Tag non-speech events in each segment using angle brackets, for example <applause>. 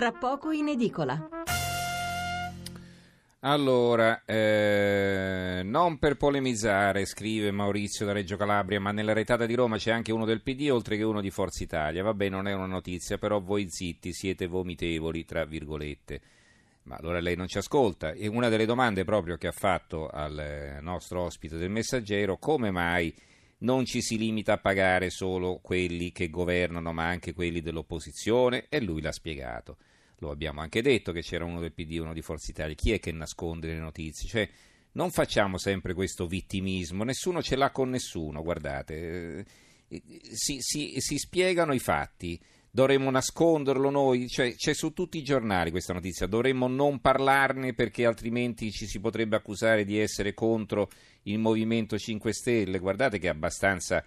tra poco in edicola. Allora, eh, non per polemizzare, scrive Maurizio da Reggio Calabria, ma nella retata di Roma c'è anche uno del PD oltre che uno di Forza Italia. Vabbè, non è una notizia, però voi zitti siete vomitevoli, tra virgolette. Ma allora lei non ci ascolta. E una delle domande proprio che ha fatto al eh, nostro ospite del Messaggero, come mai non ci si limita a pagare solo quelli che governano, ma anche quelli dell'opposizione? E lui l'ha spiegato lo abbiamo anche detto che c'era uno del PD e uno di Forza Italia, chi è che nasconde le notizie? Cioè, non facciamo sempre questo vittimismo, nessuno ce l'ha con nessuno, guardate, eh, si, si, si spiegano i fatti, dovremmo nasconderlo noi, cioè, c'è su tutti i giornali questa notizia, dovremmo non parlarne perché altrimenti ci si potrebbe accusare di essere contro il Movimento 5 Stelle, guardate che è abbastanza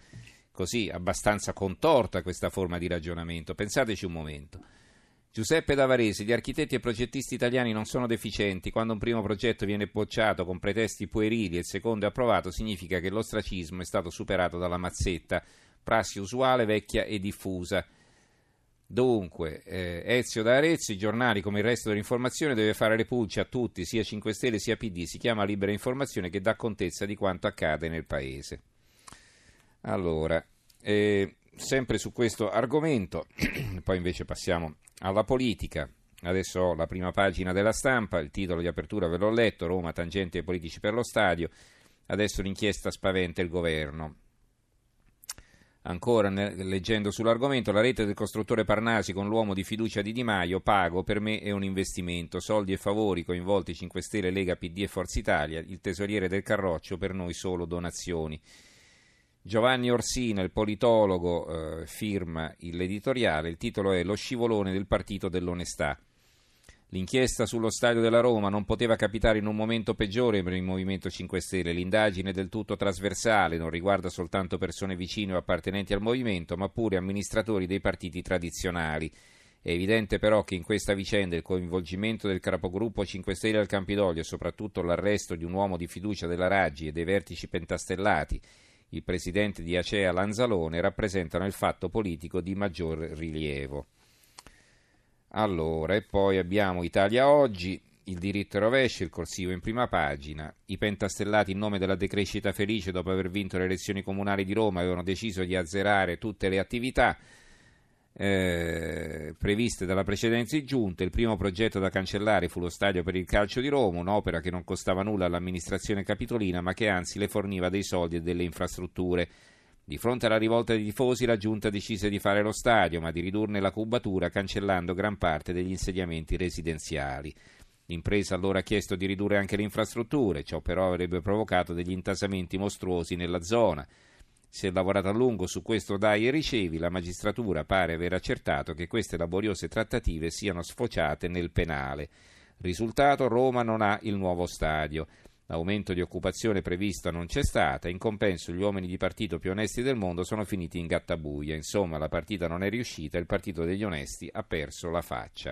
così, abbastanza contorta questa forma di ragionamento, pensateci un momento. Giuseppe Davaresi, gli architetti e progettisti italiani non sono deficienti. Quando un primo progetto viene bocciato con pretesti puerili e il secondo è approvato, significa che l'ostracismo è stato superato dalla mazzetta, prassi usuale, vecchia e diffusa. Dunque, eh, Ezio da Arezzo, i giornali come il resto dell'informazione deve fare le pulce a tutti, sia 5 Stelle sia PD, si chiama libera informazione che dà contezza di quanto accade nel paese. Allora, eh, sempre su questo argomento, <clears throat> poi invece passiamo alla politica. Adesso ho la prima pagina della stampa, il titolo di apertura ve l'ho letto, Roma, tangente ai politici per lo stadio. Adesso l'inchiesta spaventa il governo. Ancora leggendo sull'argomento, la rete del costruttore Parnasi con l'uomo di fiducia di Di Maio, pago, per me è un investimento, soldi e favori coinvolti 5 Stelle, Lega, PD e Forza Italia, il tesoriere del Carroccio, per noi solo donazioni. Giovanni Orsina, il politologo, eh, firma l'editoriale, il titolo è Lo scivolone del partito dell'onestà. L'inchiesta sullo stadio della Roma non poteva capitare in un momento peggiore per il Movimento 5 Stelle. L'indagine è del tutto trasversale, non riguarda soltanto persone vicine o appartenenti al movimento, ma pure amministratori dei partiti tradizionali. È evidente però che in questa vicenda il coinvolgimento del capogruppo 5 Stelle al Campidoglio e soprattutto l'arresto di un uomo di fiducia della Raggi e dei vertici pentastellati il presidente di Acea Lanzalone rappresentano il fatto politico di maggior rilievo. Allora, e poi abbiamo Italia Oggi, il diritto rovescio, il corsivo in prima pagina. I pentastellati in nome della decrescita felice dopo aver vinto le elezioni comunali di Roma avevano deciso di azzerare tutte le attività eh, previste dalla precedente giunta. Il primo progetto da cancellare fu lo stadio per il calcio di Roma, un'opera che non costava nulla all'amministrazione capitolina, ma che anzi le forniva dei soldi e delle infrastrutture. Di fronte alla rivolta dei tifosi, la giunta decise di fare lo stadio, ma di ridurne la cubatura cancellando gran parte degli insediamenti residenziali. L'impresa allora ha chiesto di ridurre anche le infrastrutture, ciò però avrebbe provocato degli intasamenti mostruosi nella zona. Si è lavorato a lungo su questo dai e ricevi, la magistratura pare aver accertato che queste laboriose trattative siano sfociate nel penale. Risultato, Roma non ha il nuovo stadio. L'aumento di occupazione prevista non c'è stata, in compenso gli uomini di partito più onesti del mondo sono finiti in gattabuia. Insomma, la partita non è riuscita e il partito degli onesti ha perso la faccia.